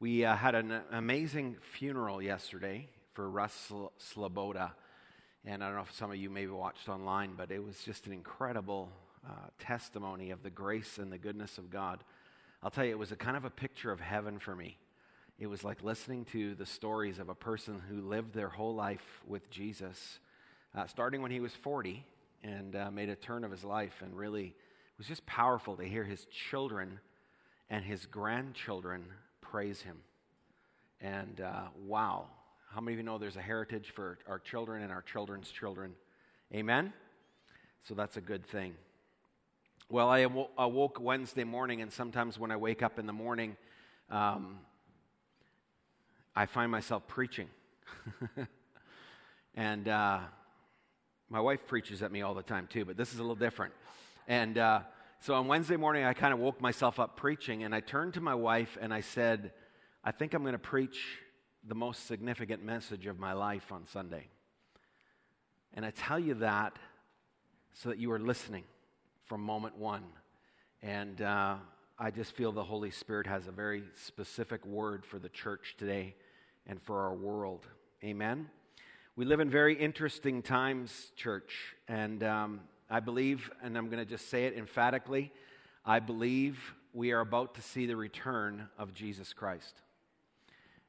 We uh, had an amazing funeral yesterday for Russ Sloboda. And I don't know if some of you maybe watched online, but it was just an incredible uh, testimony of the grace and the goodness of God. I'll tell you, it was a kind of a picture of heaven for me. It was like listening to the stories of a person who lived their whole life with Jesus, uh, starting when he was 40 and uh, made a turn of his life. And really, it was just powerful to hear his children and his grandchildren praise him. And uh, wow, how many of you know there's a heritage for our children and our children's children? Amen? So that's a good thing. Well, I awoke Wednesday morning, and sometimes when I wake up in the morning, um, I find myself preaching. and uh, my wife preaches at me all the time, too, but this is a little different. And uh, so on Wednesday morning, I kind of woke myself up preaching, and I turned to my wife and I said, I think I'm going to preach the most significant message of my life on Sunday. And I tell you that so that you are listening from moment one. And uh, I just feel the Holy Spirit has a very specific word for the church today and for our world. Amen. We live in very interesting times, church, and um, I believe, and I'm going to just say it emphatically, I believe we are about to see the return of Jesus Christ.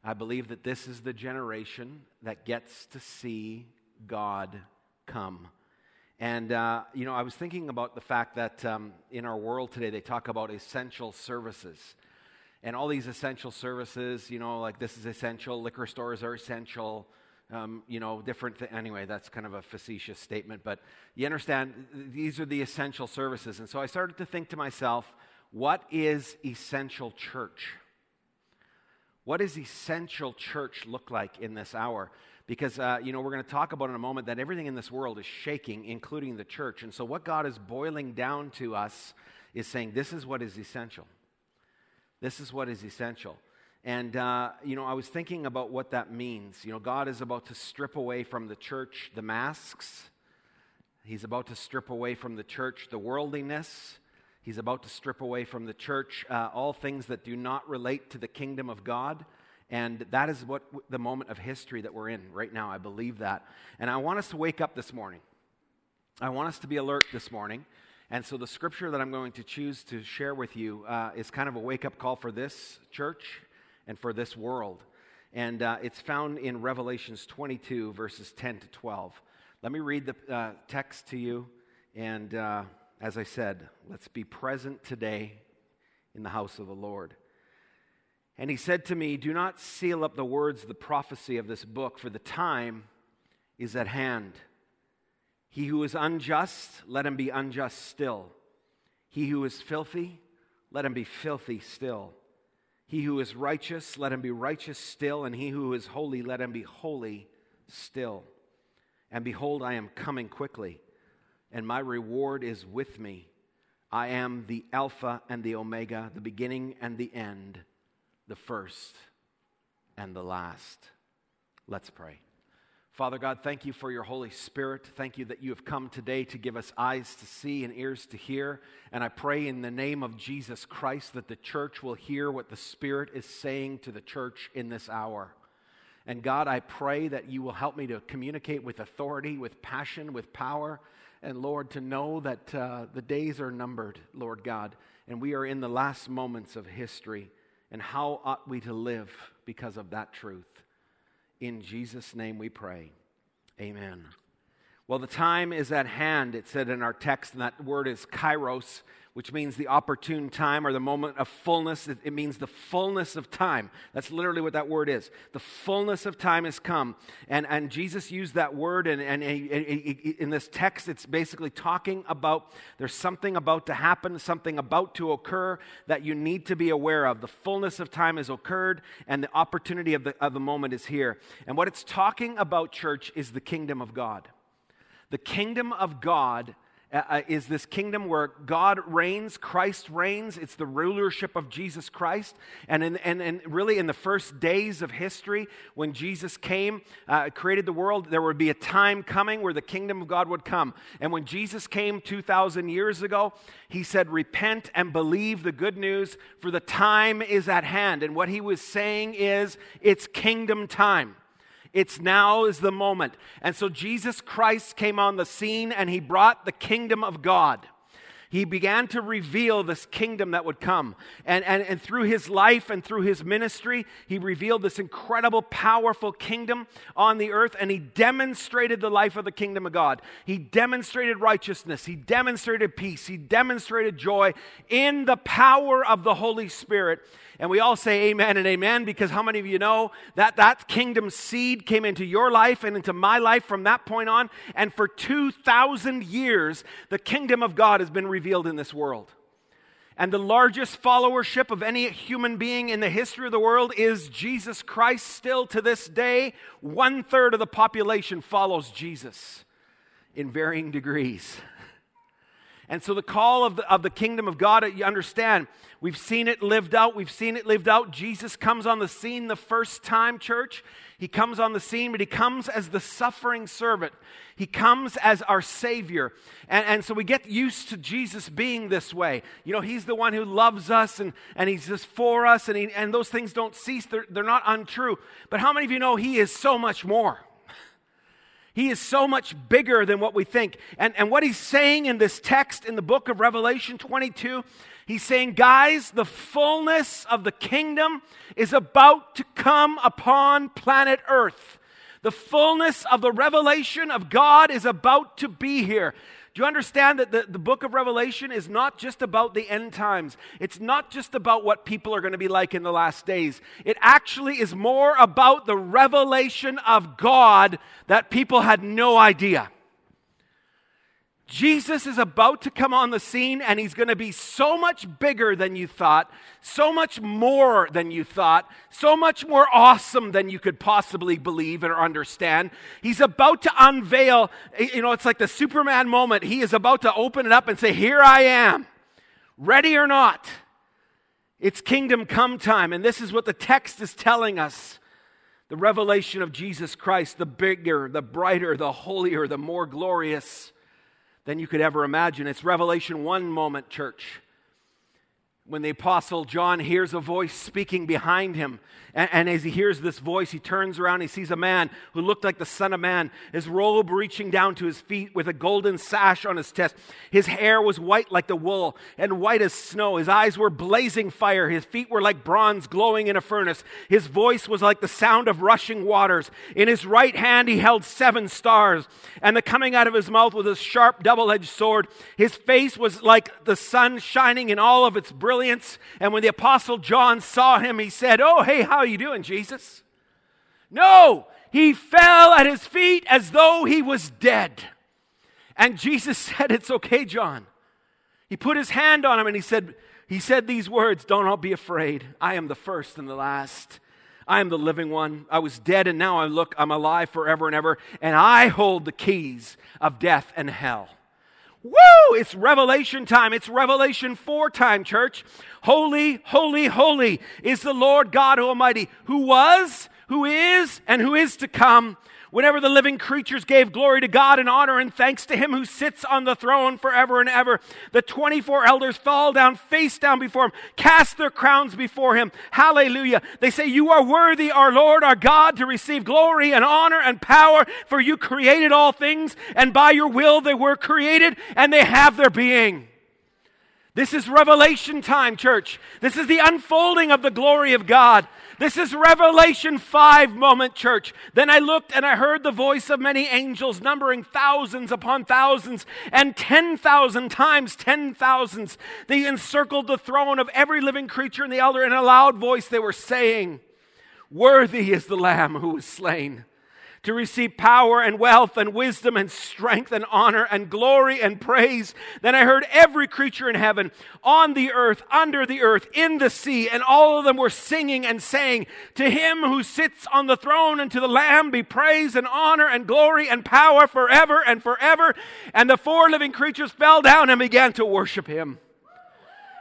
I believe that this is the generation that gets to see God come. And, uh, you know, I was thinking about the fact that um, in our world today, they talk about essential services. And all these essential services, you know, like this is essential, liquor stores are essential, um, you know, different. Th- anyway, that's kind of a facetious statement, but you understand these are the essential services. And so I started to think to myself, what is essential church? What does essential church look like in this hour? Because, uh, you know, we're going to talk about in a moment that everything in this world is shaking, including the church. And so, what God is boiling down to us is saying, this is what is essential. This is what is essential. And, uh, you know, I was thinking about what that means. You know, God is about to strip away from the church the masks, He's about to strip away from the church the worldliness. He's about to strip away from the church uh, all things that do not relate to the kingdom of God. And that is what the moment of history that we're in right now. I believe that. And I want us to wake up this morning. I want us to be alert this morning. And so the scripture that I'm going to choose to share with you uh, is kind of a wake up call for this church and for this world. And uh, it's found in Revelations 22, verses 10 to 12. Let me read the uh, text to you. And uh, as I said, let's be present today in the house of the Lord. And he said to me, Do not seal up the words of the prophecy of this book, for the time is at hand. He who is unjust, let him be unjust still. He who is filthy, let him be filthy still. He who is righteous, let him be righteous still, and he who is holy, let him be holy still. And behold, I am coming quickly, and my reward is with me. I am the Alpha and the Omega, the beginning and the end, the first and the last. Let's pray. Father God, thank you for your Holy Spirit. Thank you that you have come today to give us eyes to see and ears to hear. And I pray in the name of Jesus Christ that the church will hear what the Spirit is saying to the church in this hour. And God, I pray that you will help me to communicate with authority, with passion, with power. And Lord, to know that uh, the days are numbered, Lord God, and we are in the last moments of history. And how ought we to live because of that truth? In Jesus' name we pray. Amen. Well, the time is at hand, it said in our text, and that word is kairos, which means the opportune time or the moment of fullness. It means the fullness of time. That's literally what that word is. The fullness of time has come. And, and Jesus used that word, and, and in this text, it's basically talking about there's something about to happen, something about to occur that you need to be aware of. The fullness of time has occurred, and the opportunity of the, of the moment is here. And what it's talking about, church, is the kingdom of God. The kingdom of God uh, uh, is this kingdom where God reigns, Christ reigns. It's the rulership of Jesus Christ. And, in, and, and really, in the first days of history, when Jesus came, uh, created the world, there would be a time coming where the kingdom of God would come. And when Jesus came 2,000 years ago, he said, Repent and believe the good news, for the time is at hand. And what he was saying is, it's kingdom time. It's now is the moment. And so Jesus Christ came on the scene and he brought the kingdom of God he began to reveal this kingdom that would come. And, and, and through his life and through his ministry, he revealed this incredible, powerful kingdom on the earth, and he demonstrated the life of the kingdom of God. He demonstrated righteousness, he demonstrated peace, he demonstrated joy in the power of the Holy Spirit. And we all say amen and amen because how many of you know that that kingdom seed came into your life and into my life from that point on? And for 2,000 years, the kingdom of God has been revealed in this world. And the largest followership of any human being in the history of the world is Jesus Christ. Still to this day, one third of the population follows Jesus in varying degrees. And so, the call of the, of the kingdom of God, you understand, we've seen it lived out. We've seen it lived out. Jesus comes on the scene the first time, church. He comes on the scene, but he comes as the suffering servant. He comes as our Savior. And, and so we get used to Jesus being this way. You know, He's the one who loves us and, and He's just for us, and, he, and those things don't cease. They're, they're not untrue. But how many of you know He is so much more? He is so much bigger than what we think. And, and what he's saying in this text in the book of Revelation 22, he's saying, guys, the fullness of the kingdom is about to come upon planet Earth. The fullness of the revelation of God is about to be here. Do you understand that the, the book of Revelation is not just about the end times? It's not just about what people are going to be like in the last days. It actually is more about the revelation of God that people had no idea. Jesus is about to come on the scene and he's going to be so much bigger than you thought, so much more than you thought, so much more awesome than you could possibly believe or understand. He's about to unveil, you know, it's like the Superman moment. He is about to open it up and say, Here I am, ready or not. It's kingdom come time. And this is what the text is telling us the revelation of Jesus Christ, the bigger, the brighter, the holier, the more glorious than you could ever imagine. It's Revelation 1 moment, church when the apostle John hears a voice speaking behind him. And, and, as he hears this voice, he turns around. He sees a man who looked like the Son of Man, his robe reaching down to his feet with a golden sash on his chest. His hair was white like the wool and white as snow. His eyes were blazing fire. His feet were like bronze glowing in a furnace. His voice was like the sound of rushing waters. In his right hand, he held seven stars. And the coming out of his mouth was a sharp double edged sword. His face was like the sun shining in all of its brilliance brilliance. And when the apostle John saw him, he said, Oh, hey, how are you doing, Jesus? No, he fell at his feet as though he was dead. And Jesus said, It's okay, John. He put his hand on him and he said, he said these words, Don't all be afraid. I am the first and the last. I am the living one. I was dead and now I look, I'm alive forever and ever, and I hold the keys of death and hell. Woo! It's revelation time. It's revelation 4 time, church. Holy, holy, holy is the Lord God Almighty, who was, who is, and who is to come. Whenever the living creatures gave glory to God and honor and thanks to him who sits on the throne forever and ever, the 24 elders fall down face down before him, cast their crowns before him. Hallelujah. They say, You are worthy, our Lord, our God, to receive glory and honor and power, for you created all things, and by your will they were created, and they have their being. This is revelation time, church. This is the unfolding of the glory of God. This is Revelation 5 moment, church. Then I looked and I heard the voice of many angels, numbering thousands upon thousands and 10,000 times 10,000s. They encircled the throne of every living creature and the elder. In a loud voice, they were saying, Worthy is the Lamb who was slain to receive power and wealth and wisdom and strength and honor and glory and praise. Then I heard every creature in heaven, on the earth, under the earth, in the sea, and all of them were singing and saying, To him who sits on the throne and to the Lamb be praise and honor and glory and power forever and forever. And the four living creatures fell down and began to worship him.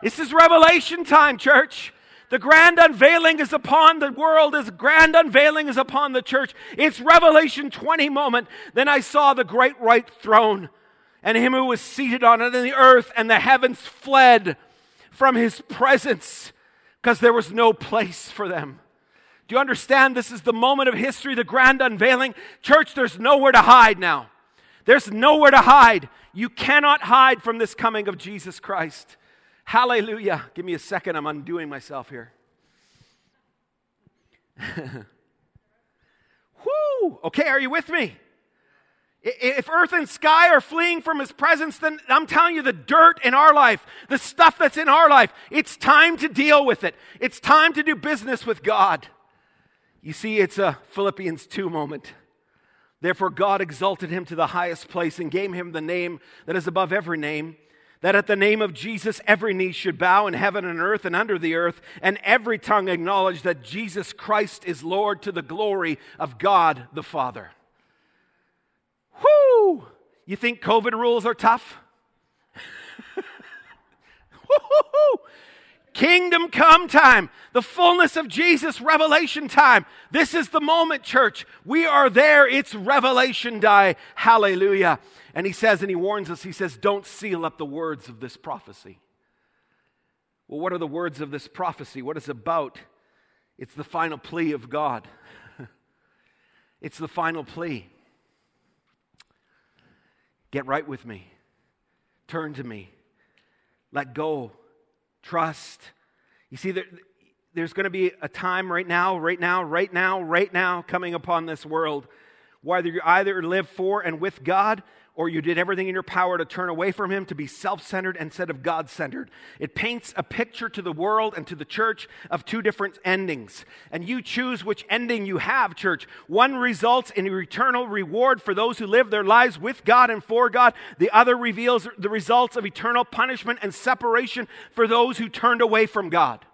This is revelation time, church. The grand unveiling is upon the world, as grand unveiling is upon the church. It's Revelation 20 moment. Then I saw the great white throne and him who was seated on it, and the earth and the heavens fled from his presence because there was no place for them. Do you understand? This is the moment of history, the grand unveiling. Church, there's nowhere to hide now. There's nowhere to hide. You cannot hide from this coming of Jesus Christ. Hallelujah. Give me a second. I'm undoing myself here. Whoo! Okay, are you with me? If earth and sky are fleeing from his presence, then I'm telling you the dirt in our life, the stuff that's in our life, it's time to deal with it. It's time to do business with God. You see, it's a Philippians 2 moment. Therefore, God exalted him to the highest place and gave him the name that is above every name that at the name of Jesus every knee should bow in heaven and earth and under the earth, and every tongue acknowledge that Jesus Christ is Lord to the glory of God the Father. Whoo! You think COVID rules are tough? Kingdom come time, the fullness of Jesus, revelation time. This is the moment, church. We are there. It's revelation day. Hallelujah. And he says, and he warns us, he says, don't seal up the words of this prophecy. Well, what are the words of this prophecy? What is about? It's the final plea of God. it's the final plea. Get right with me. Turn to me. Let go. Trust. You see, there, there's going to be a time right now, right now, right now, right now coming upon this world. Whether you either live for and with God or you did everything in your power to turn away from him, to be self centered instead of God centered. It paints a picture to the world and to the church of two different endings. And you choose which ending you have, church. One results in eternal reward for those who live their lives with God and for God, the other reveals the results of eternal punishment and separation for those who turned away from God.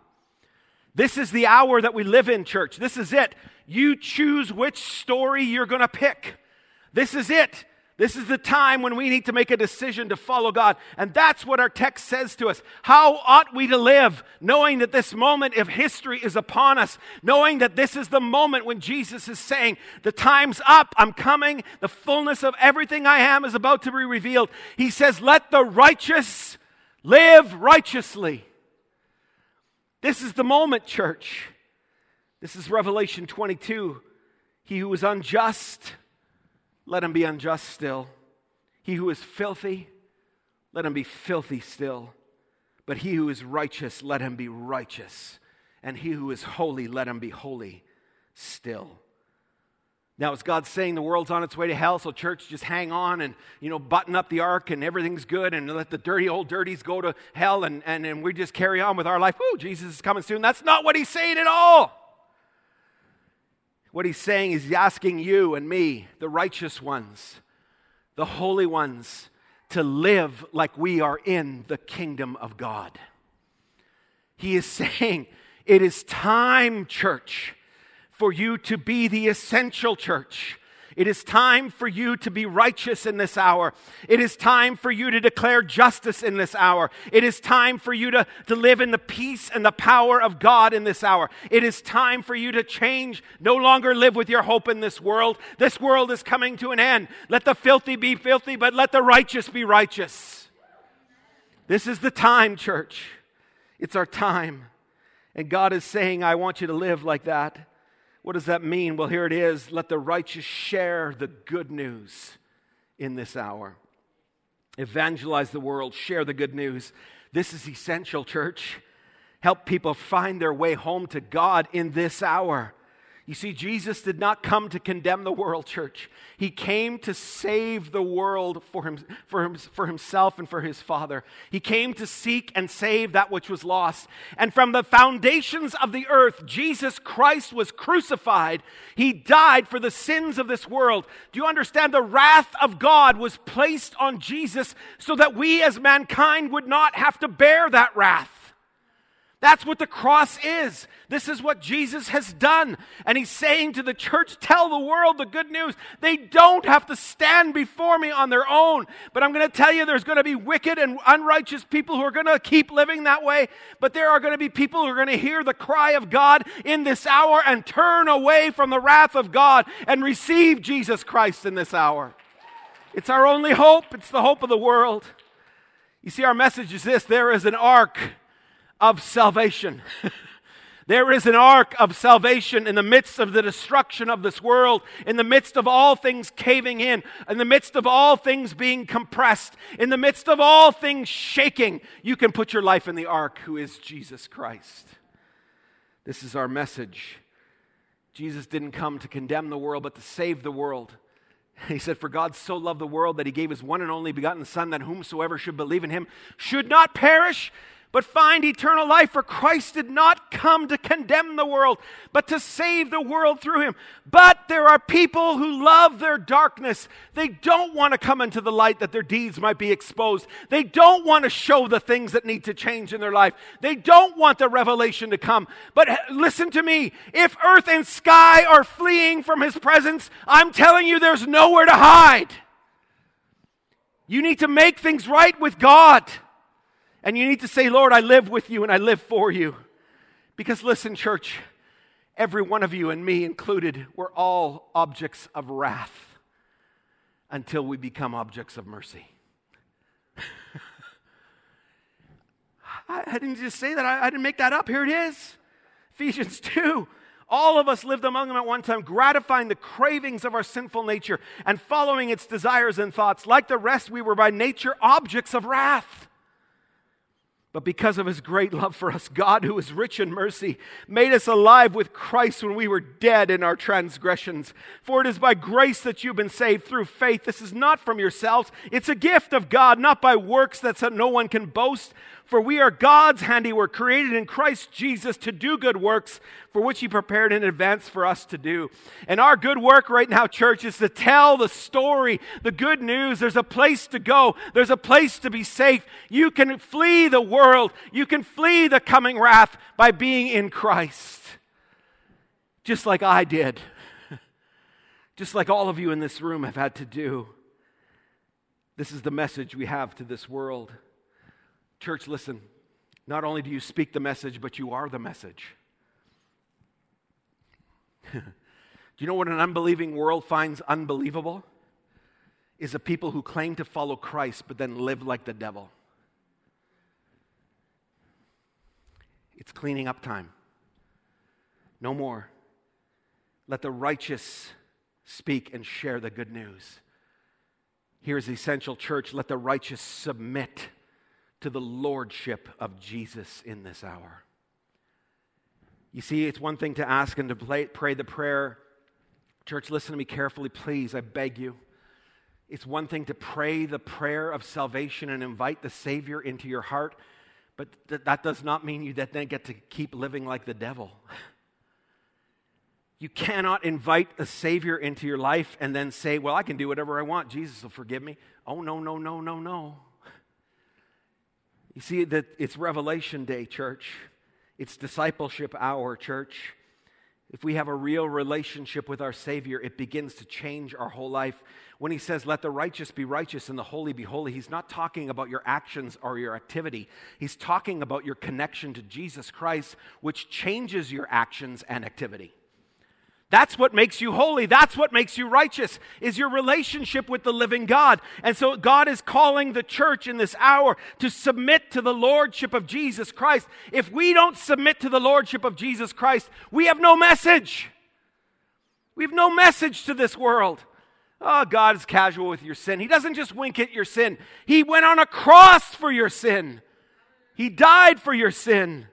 This is the hour that we live in, church. This is it. You choose which story you're going to pick. This is it. This is the time when we need to make a decision to follow God. And that's what our text says to us. How ought we to live, knowing that this moment of history is upon us, knowing that this is the moment when Jesus is saying, The time's up, I'm coming, the fullness of everything I am is about to be revealed. He says, Let the righteous live righteously. This is the moment, church. This is Revelation 22. He who is unjust, let him be unjust still. He who is filthy, let him be filthy still. But he who is righteous, let him be righteous. And he who is holy, let him be holy still. Now, is God saying the world's on its way to hell, so church, just hang on and, you know, button up the ark and everything's good and let the dirty old dirties go to hell and, and, and we just carry on with our life? Woo, Jesus is coming soon. That's not what he's saying at all. What he's saying is he's asking you and me, the righteous ones, the holy ones, to live like we are in the kingdom of God. He is saying, It is time, church, for you to be the essential church it is time for you to be righteous in this hour. It is time for you to declare justice in this hour. It is time for you to, to live in the peace and the power of God in this hour. It is time for you to change, no longer live with your hope in this world. This world is coming to an end. Let the filthy be filthy, but let the righteous be righteous. This is the time, church. It's our time. And God is saying, I want you to live like that. What does that mean? Well, here it is. Let the righteous share the good news in this hour. Evangelize the world, share the good news. This is essential, church. Help people find their way home to God in this hour. You see, Jesus did not come to condemn the world, church. He came to save the world for, him, for, him, for himself and for his Father. He came to seek and save that which was lost. And from the foundations of the earth, Jesus Christ was crucified. He died for the sins of this world. Do you understand? The wrath of God was placed on Jesus so that we as mankind would not have to bear that wrath. That's what the cross is. This is what Jesus has done. And he's saying to the church, tell the world the good news. They don't have to stand before me on their own. But I'm going to tell you there's going to be wicked and unrighteous people who are going to keep living that way. But there are going to be people who are going to hear the cry of God in this hour and turn away from the wrath of God and receive Jesus Christ in this hour. It's our only hope. It's the hope of the world. You see, our message is this there is an ark of salvation. There is an ark of salvation in the midst of the destruction of this world, in the midst of all things caving in, in the midst of all things being compressed, in the midst of all things shaking. You can put your life in the ark, who is Jesus Christ. This is our message. Jesus didn't come to condemn the world, but to save the world. He said, For God so loved the world that he gave his one and only begotten Son, that whomsoever should believe in him should not perish, but find eternal life. For Christ did not come to condemn the world, but to save the world through him. But there are people who love their darkness. They don't want to come into the light that their deeds might be exposed. They don't want to show the things that need to change in their life. They don't want the revelation to come. But listen to me if earth and sky are fleeing from his presence, I'm telling you there's nowhere to hide. You need to make things right with God. And you need to say, Lord, I live with you and I live for you. Because listen, church, every one of you and me included, we're all objects of wrath until we become objects of mercy. I, didn't just say that, I didn't make that up. Here it is Ephesians 2. All of us lived among them at one time, gratifying the cravings of our sinful nature and following its desires and thoughts. Like the rest, we were by nature objects of wrath. But because of his great love for us, God, who is rich in mercy, made us alive with Christ when we were dead in our transgressions. For it is by grace that you've been saved through faith. This is not from yourselves, it's a gift of God, not by works that no one can boast. For we are God's handiwork, created in Christ Jesus to do good works, for which He prepared in advance for us to do. And our good work right now, church, is to tell the story, the good news. There's a place to go, there's a place to be safe. You can flee the world, you can flee the coming wrath by being in Christ, just like I did, just like all of you in this room have had to do. This is the message we have to this world. Church, listen. Not only do you speak the message, but you are the message. do you know what an unbelieving world finds unbelievable? Is a people who claim to follow Christ but then live like the devil. It's cleaning up time. No more. Let the righteous speak and share the good news. Here's the Essential Church let the righteous submit to the lordship of Jesus in this hour. You see, it's one thing to ask and to pray the prayer. Church, listen to me carefully, please. I beg you. It's one thing to pray the prayer of salvation and invite the Savior into your heart, but th- that does not mean you then get to keep living like the devil. You cannot invite a Savior into your life and then say, Well, I can do whatever I want. Jesus will forgive me. Oh, no, no, no, no, no. You see that it's Revelation Day, church. It's discipleship hour, church. If we have a real relationship with our Savior, it begins to change our whole life. When he says, Let the righteous be righteous and the holy be holy, he's not talking about your actions or your activity. He's talking about your connection to Jesus Christ, which changes your actions and activity. That's what makes you holy. That's what makes you righteous, is your relationship with the living God. And so God is calling the church in this hour to submit to the lordship of Jesus Christ. If we don't submit to the lordship of Jesus Christ, we have no message. We have no message to this world. Oh, God is casual with your sin. He doesn't just wink at your sin, He went on a cross for your sin, He died for your sin.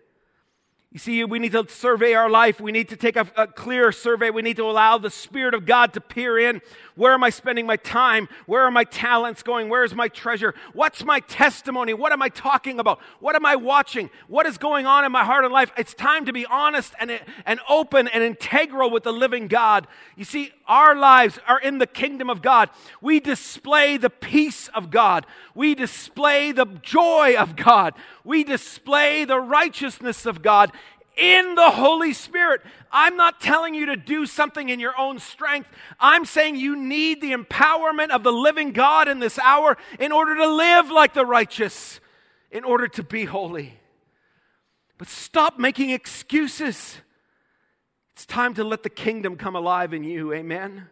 You see, we need to survey our life. We need to take a, a, clear survey. We need to allow the Spirit of God to peer in. Where am I spending my time? Where are my talents going? Where is my treasure? What's my testimony? What am I talking about? What am I watching? What is going on in my heart and life? It's time to be honest and, and open and integral with the living God. You see, our lives are in the kingdom of God. We display the peace of God. We display the joy of God. We display the righteousness of God in the Holy Spirit. I'm not telling you to do something in your own strength. I'm saying you need the empowerment of the living God in this hour in order to live like the righteous, in order to be holy. But stop making excuses. It's time to let the kingdom come alive in you. Amen.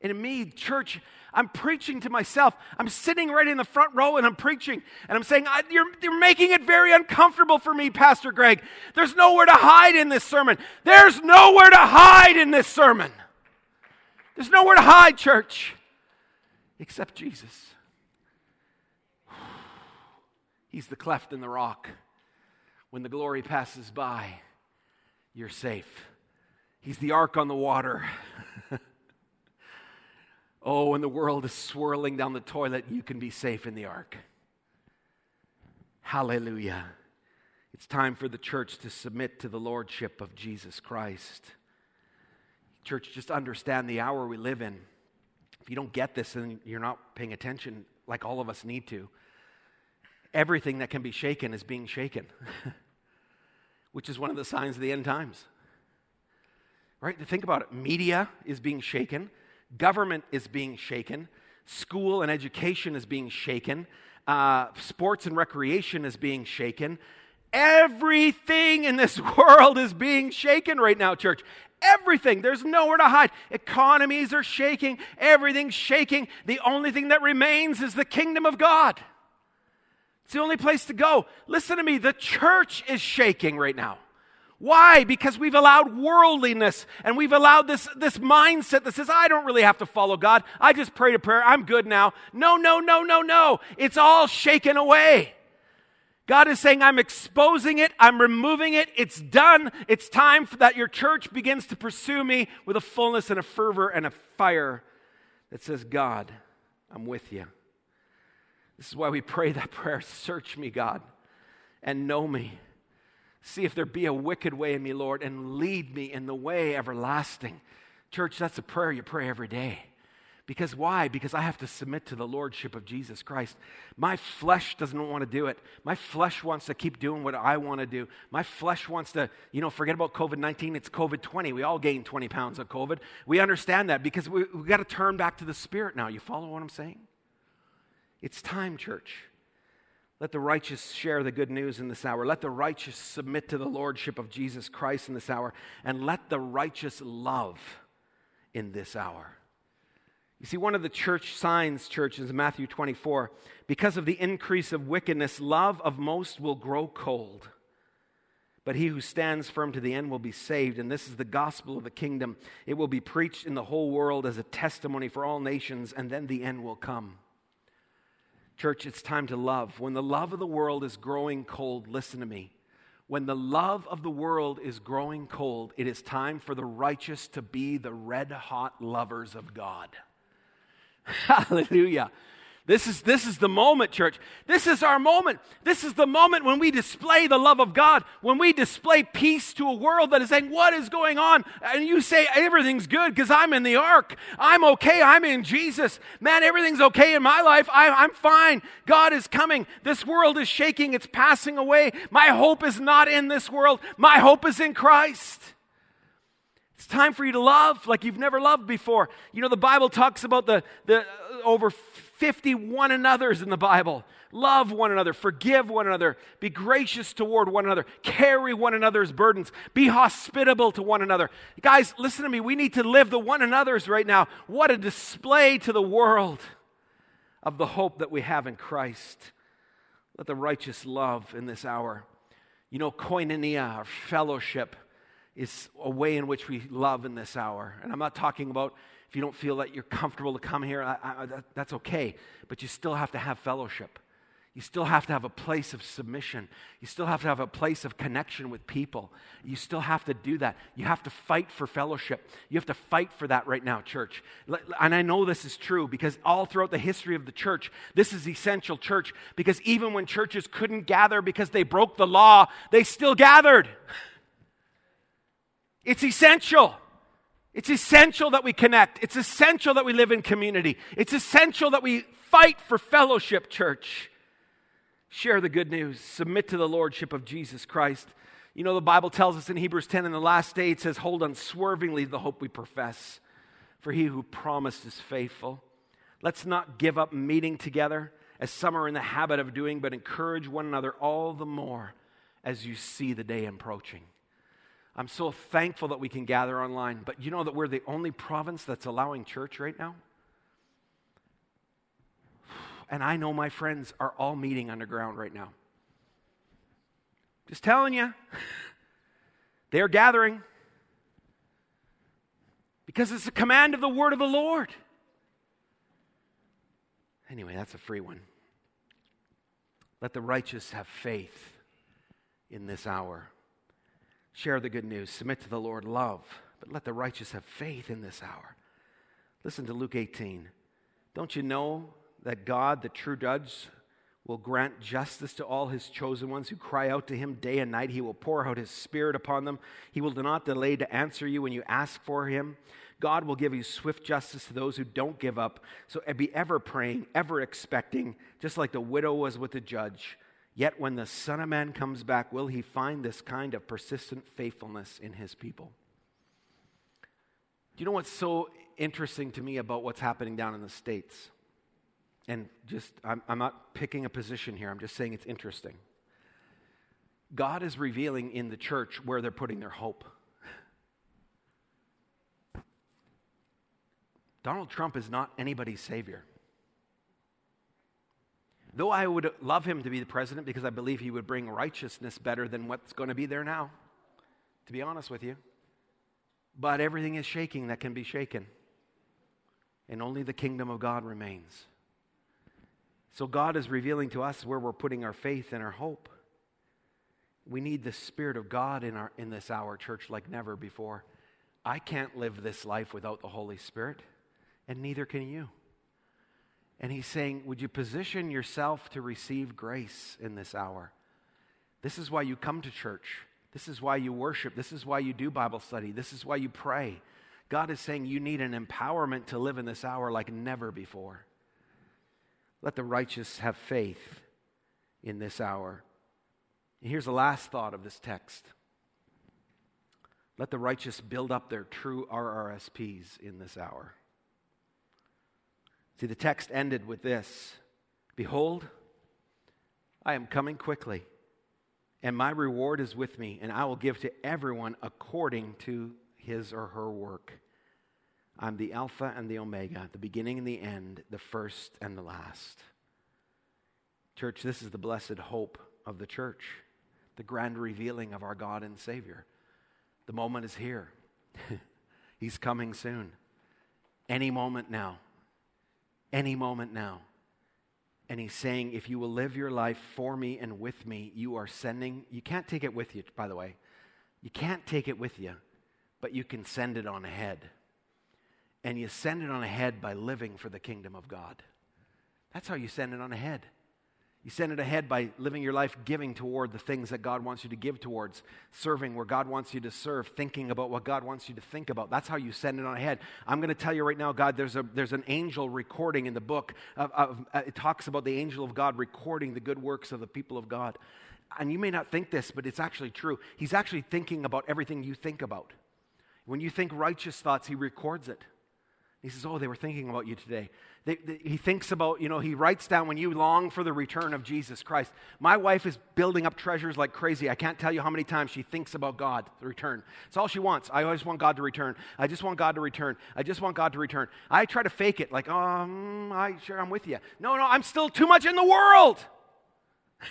And in me, church, I'm preaching to myself. I'm sitting right in the front row and I'm preaching. And I'm saying, you're, you're making it very uncomfortable for me, Pastor Greg. There's nowhere to hide in this sermon. There's nowhere to hide in this sermon. There's nowhere to hide, church, except Jesus. He's the cleft in the rock. When the glory passes by, you're safe. He's the ark on the water. Oh, when the world is swirling down the toilet, you can be safe in the ark. Hallelujah. It's time for the church to submit to the lordship of Jesus Christ. Church, just understand the hour we live in. If you don't get this, then you're not paying attention like all of us need to. Everything that can be shaken is being shaken, which is one of the signs of the end times. Right? Think about it. Media is being shaken Government is being shaken. School and education is being shaken. Uh, sports and recreation is being shaken. Everything in this world is being shaken right now, church. Everything. There's nowhere to hide. Economies are shaking. Everything's shaking. The only thing that remains is the kingdom of God. It's the only place to go. Listen to me. The church is shaking right now. Why? Because we've allowed worldliness and we've allowed this, this mindset that says, I don't really have to follow God. I just prayed a prayer. I'm good now. No, no, no, no, no. It's all shaken away. God is saying, I'm exposing it, I'm removing it, it's done. It's time that your church begins to pursue me with a fullness and a fervor and a fire that says, God, I'm with you. This is why we pray that prayer Search me, God, and know me. See if there be a wicked way in me, Lord, and lead me in the way everlasting. Church, that's a prayer you pray every day. Because why? Because I have to submit to the lordship of Jesus Christ. My flesh doesn't want to do it. My flesh wants to keep doing what I want to do. My flesh wants to, you know, forget about COVID 19. It's COVID 20. We all gained 20 pounds of COVID. We understand that because we, we've got to turn back to the Spirit now. You follow what I'm saying? It's time, church. Let the righteous share the good news in this hour. Let the righteous submit to the lordship of Jesus Christ in this hour. And let the righteous love in this hour. You see, one of the church signs, churches, Matthew 24, because of the increase of wickedness, love of most will grow cold. But he who stands firm to the end will be saved. And this is the gospel of the kingdom. It will be preached in the whole world as a testimony for all nations, and then the end will come. Church, it's time to love. When the love of the world is growing cold, listen to me. When the love of the world is growing cold, it is time for the righteous to be the red hot lovers of God. Hallelujah. This is, this is the moment, church. This is our moment. This is the moment when we display the love of God, when we display peace to a world that is saying, What is going on? And you say, Everything's good because I'm in the ark. I'm okay. I'm in Jesus. Man, everything's okay in my life. I, I'm fine. God is coming. This world is shaking. It's passing away. My hope is not in this world, my hope is in Christ. It's time for you to love like you've never loved before. You know, the Bible talks about the, the over 50 one another's in the Bible. Love one another, forgive one another, be gracious toward one another, carry one another's burdens, be hospitable to one another. Guys, listen to me. We need to live the one another's right now. What a display to the world of the hope that we have in Christ. Let the righteous love in this hour. You know, koinonia, our fellowship, is a way in which we love in this hour. And I'm not talking about if you don't feel that you're comfortable to come here, I, I, that, that's okay. But you still have to have fellowship. You still have to have a place of submission. You still have to have a place of connection with people. You still have to do that. You have to fight for fellowship. You have to fight for that right now, church. And I know this is true because all throughout the history of the church, this is essential church because even when churches couldn't gather because they broke the law, they still gathered. It's essential. It's essential that we connect. It's essential that we live in community. It's essential that we fight for fellowship, church. Share the good news. Submit to the lordship of Jesus Christ. You know, the Bible tells us in Hebrews 10 in the last day, it says, Hold unswervingly the hope we profess, for he who promised is faithful. Let's not give up meeting together, as some are in the habit of doing, but encourage one another all the more as you see the day approaching. I'm so thankful that we can gather online, but you know that we're the only province that's allowing church right now? And I know my friends are all meeting underground right now. Just telling you, they're gathering because it's a command of the word of the Lord. Anyway, that's a free one. Let the righteous have faith in this hour. Share the good news. Submit to the Lord. Love. But let the righteous have faith in this hour. Listen to Luke 18. Don't you know that God, the true judge, will grant justice to all his chosen ones who cry out to him day and night. He will pour out his spirit upon them. He will not delay to answer you when you ask for him. God will give you swift justice to those who don't give up. So be ever praying, ever expecting, just like the widow was with the judge. Yet when the Son of Man comes back, will he find this kind of persistent faithfulness in his people? Do you know what's so interesting to me about what's happening down in the States? and just, I'm, I'm not picking a position here, I'm just saying it's interesting. God is revealing in the church where they're putting their hope. Donald Trump is not anybody's savior. Though I would love him to be the president because I believe he would bring righteousness better than what's going to be there now, to be honest with you. But everything is shaking that can be shaken, and only the kingdom of God remains. So God is revealing to us where we're putting our faith and our hope. We need the Spirit of God in, our, in this hour, church, like never before. I can't live this life without the Holy Spirit, and neither can you. And He's saying, Would you position yourself to receive grace in this hour? This is why you come to church. This is why you worship. This is why you do Bible study. This is why you pray. God is saying you need an empowerment to live in this hour like never before. Let the righteous have faith in this hour. And here's the last thought of this text. Let the righteous build up their true RRSPs in this hour. See, the text ended with this Behold, I am coming quickly, and my reward is with me, and I will give to everyone according to his or her work. I'm the Alpha and the Omega, the beginning and the end, the first and the last. Church, this is the blessed hope of the church, the grand revealing of our God and Savior. The moment is here. He's coming soon. Any moment now. Any moment now. And he's saying, if you will live your life for me and with me, you are sending, you can't take it with you, by the way. You can't take it with you, but you can send it on ahead and you send it on ahead by living for the kingdom of God. That's how you send it on ahead. You send it ahead by living your life giving toward the things that God wants you to give towards, serving where God wants you to serve, thinking about what God wants you to think about. That's how you send it on ahead. I'm going to tell you right now, God, there's, a, there's an angel recording in the book. Of, of uh, it talks about the angel of God recording the good works of the people of God. And you may not think this, but it's actually true. He's actually thinking about everything you think about. When you think righteous thoughts, he records it. He says, Oh, they were thinking about you today. They, they, he thinks about, you know, he writes down when you long for the return of Jesus Christ. My wife is building up treasures like crazy. I can't tell you how many times she thinks about God, the return. It's all she wants. I always want God to return. I just want God to return. I just want God to return. I try to fake it, like, um, I sure I'm with you. No, no, I'm still too much in the world.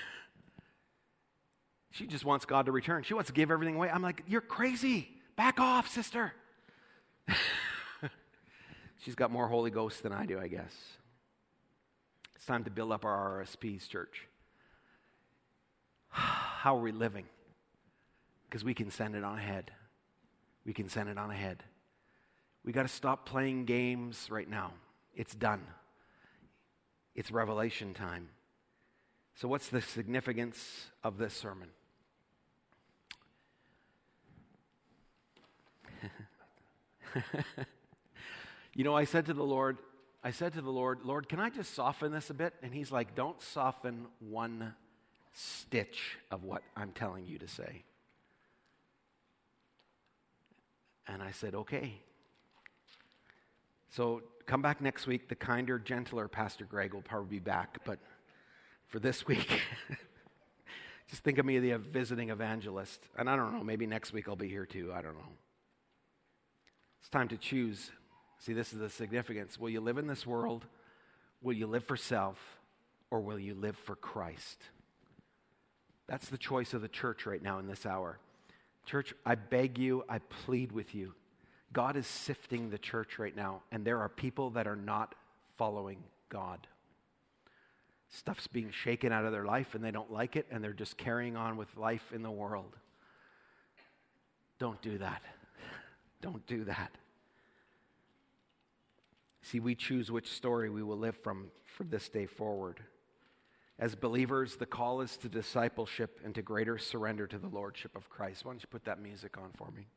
she just wants God to return. She wants to give everything away. I'm like, you're crazy. Back off, sister. She's got more Holy Ghost than I do, I guess. It's time to build up our RSPs, church. how are we living? Because we can send it on ahead. We can send it on ahead. We got to stop playing games right now. It's done. It's revelation time. So, what's the significance of this sermon? you know, I said to the Lord, I said to the Lord, Lord, can I just soften this a bit? And He's like, don't soften one stitch of what I'm telling you to say. And I said, okay. So come back next week. The kinder, gentler Pastor Greg will probably be back. But for this week, just think of me a visiting evangelist. And I don't know, maybe next week I'll be here too. I don't know. It's time to choose. See, this is the significance. Will you live in this world? Will you live for self? Or will you live for Christ? That's the choice of the church right now in this hour. Church, I beg you, I plead with you. God is sifting the church right now, and there are people that are not following God. Stuff's being shaken out of their life, and they don't like it, and they're just carrying on with life in the world. Don't do that. Don't do that. See, we choose which story we will live from from this day forward. As believers, the call is to discipleship and to greater surrender to the Lordship of Christ. Why don't you put that music on for me?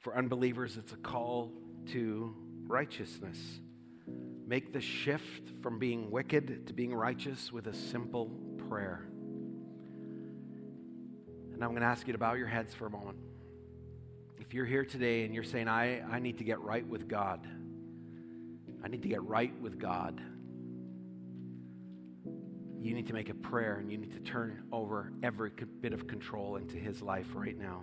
For unbelievers, it's a call to righteousness. Make the shift from being wicked to being righteous with a simple prayer. And I'm going to ask you to bow your heads for a moment. If you're here today and you're saying, I, I need to get right with God, I need to get right with God you need to make a prayer and you need to turn over every bit of control into His life right now.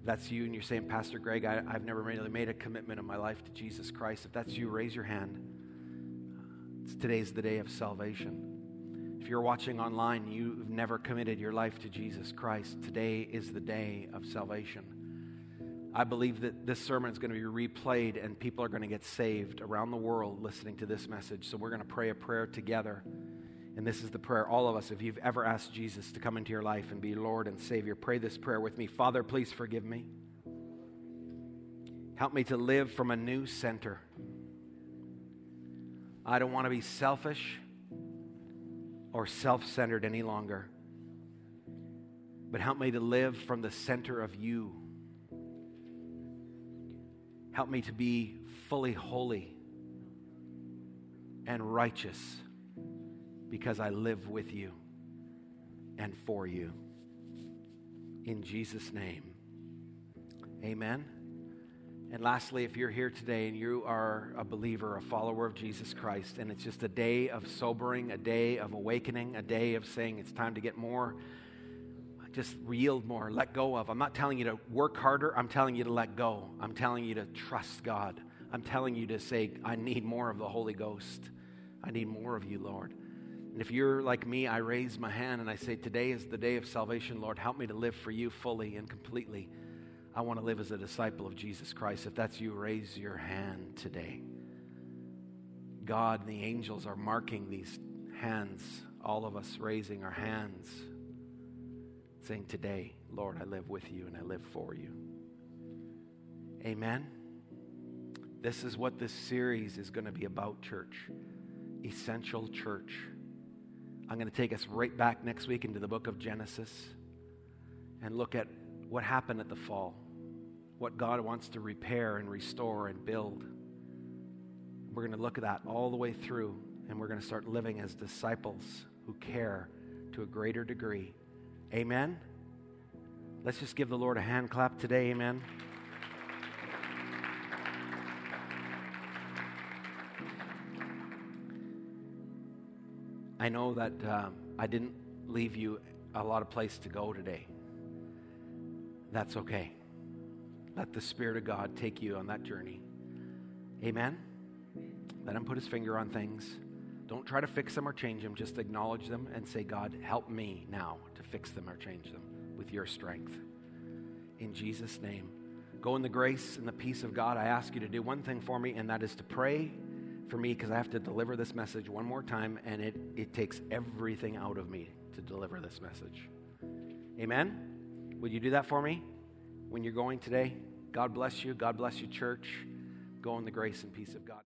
If that's you and you're saying, Pastor Greg, I, have never really made a commitment in my life to Jesus Christ. If that's you, raise your hand. It's, today's the day of salvation. If you're watching online, you've never committed your life to Jesus Christ. Today is the day of salvation. I believe that this sermon is going to be replayed and people are going to get saved around the world listening to this message. So we're going to pray a prayer together. And this is the prayer, all of us, if you've ever asked Jesus to come into your life and be Lord and Savior, pray this prayer with me. Father, please forgive me. Help me to live from a new center. I don't want to be selfish or self centered any longer, but help me to live from the center of you. Help me to be fully holy and righteous because I live with you and for you. In Jesus' name, amen. And lastly, if you're here today and you are a believer, a follower of Jesus Christ, and it's just a day of sobering, a day of awakening, a day of saying it's time to get more, just yield more, let go of. I'm not telling you to work harder, I'm telling you to let go. I'm telling you to trust God. I'm telling you to say, I need more of the Holy Ghost. I need more of you, Lord. And if you're like me, I raise my hand and I say, Today is the day of salvation, Lord. Help me to live for you fully and completely. I want to live as a disciple of Jesus Christ. If that's you, raise your hand today. God and the angels are marking these hands, all of us raising our hands, saying, Today, Lord, I live with you and I live for you. Amen. This is what this series is going to be about, church. Essential church. I'm going to take us right back next week into the book of Genesis and look at what happened at the fall, what God wants to repair and restore and build. We're going to look at that all the way through, and we're going to start living as disciples who care to a greater degree. Amen. Let's just give the Lord a hand clap today. Amen. I know that um, I didn't leave you a lot of place to go today. That's okay. Let the Spirit of God take you on that journey. Amen. Let Him put His finger on things. Don't try to fix them or change them. Just acknowledge them and say, God, help me now to fix them or change them with your strength. In Jesus' name. Go in the grace and the peace of God. I ask you to do one thing for me, and that is to pray for me because I have to deliver this message one more time, and it, it takes everything out of me to deliver this message. Amen? Would you do that for me when you're going today? God bless you. God bless you, church. Go in the grace and peace of God.